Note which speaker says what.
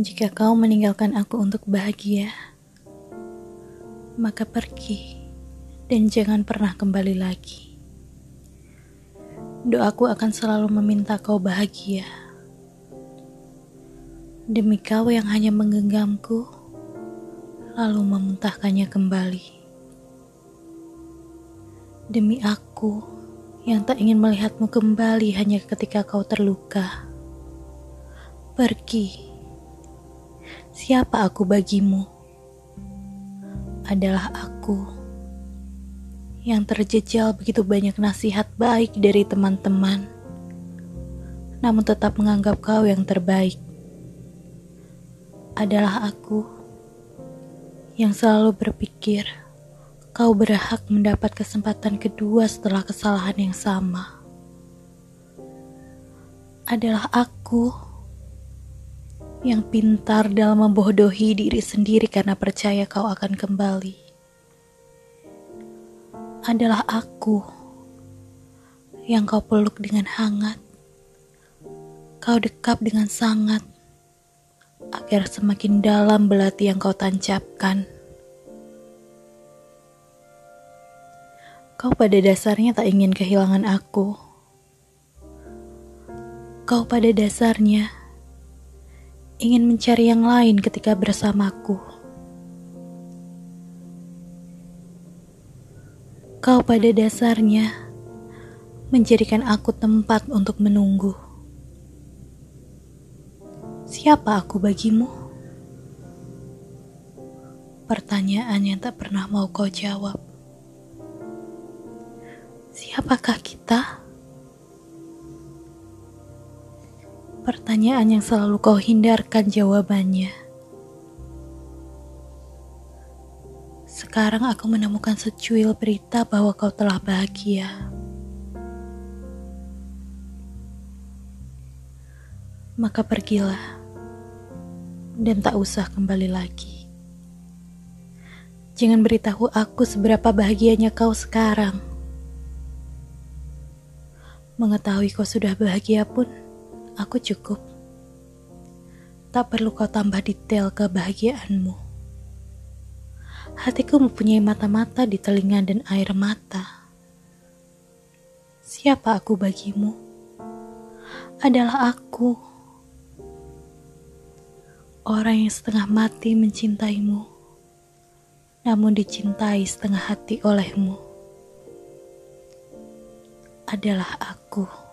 Speaker 1: Jika kau meninggalkan aku untuk bahagia, maka pergi dan jangan pernah kembali lagi. Doaku akan selalu meminta kau bahagia. Demi kau yang hanya menggenggamku, lalu memuntahkannya kembali. Demi aku yang tak ingin melihatmu kembali hanya ketika kau terluka. Pergi. Siapa aku bagimu? Adalah aku yang terjejal begitu banyak nasihat baik dari teman-teman, namun tetap menganggap kau yang terbaik. Adalah aku yang selalu berpikir kau berhak mendapat kesempatan kedua setelah kesalahan yang sama. Adalah aku yang pintar dalam membodohi diri sendiri karena percaya kau akan kembali. Adalah aku yang kau peluk dengan hangat, kau dekap dengan sangat, agar semakin dalam belati yang kau tancapkan. Kau pada dasarnya tak ingin kehilangan aku. Kau pada dasarnya ingin mencari yang lain ketika bersamaku. Kau pada dasarnya menjadikan aku tempat untuk menunggu. Siapa aku bagimu? Pertanyaan yang tak pernah mau kau jawab. Siapakah kita? Pertanyaan yang selalu kau hindarkan jawabannya. Sekarang aku menemukan secuil berita bahwa kau telah bahagia. Maka pergilah dan tak usah kembali lagi. Jangan beritahu aku seberapa bahagianya kau sekarang. Mengetahui kau sudah bahagia pun aku cukup. Tak perlu kau tambah detail kebahagiaanmu. Hatiku mempunyai mata-mata di telinga dan air mata. Siapa aku bagimu? Adalah aku. Orang yang setengah mati mencintaimu, namun dicintai setengah hati olehmu. Adalah aku.